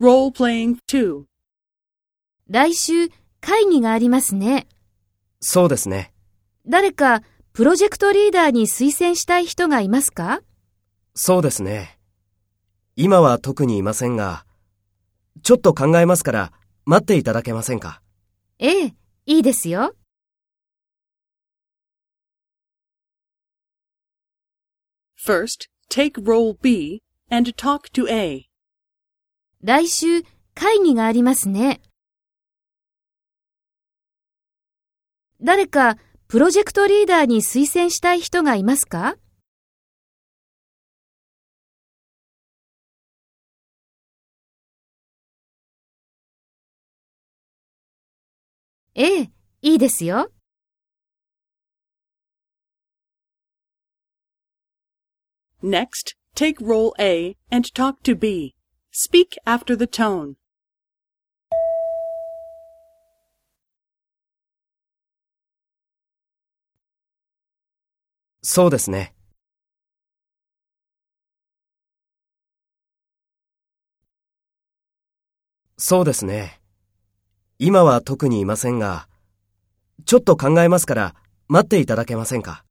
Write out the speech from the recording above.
Role-playing 2. 来週会議がありますね。そうですね。誰かプロジェクトリーダーに推薦したい人がいますか？そうですね。今は特にいませんが、ちょっと考えますから待っていただけませんか？ええ、いいですよ。First, take role B and talk to A. 来週会議がありますね。誰かプロジェクトリーダーに推薦したい人がいますか？ええ、いいですよ。Next, take role A and talk to B. Speak after the tone. そうですね。そうですね。今は特にいませんが、ちょっと考えますから待っていただけませんか？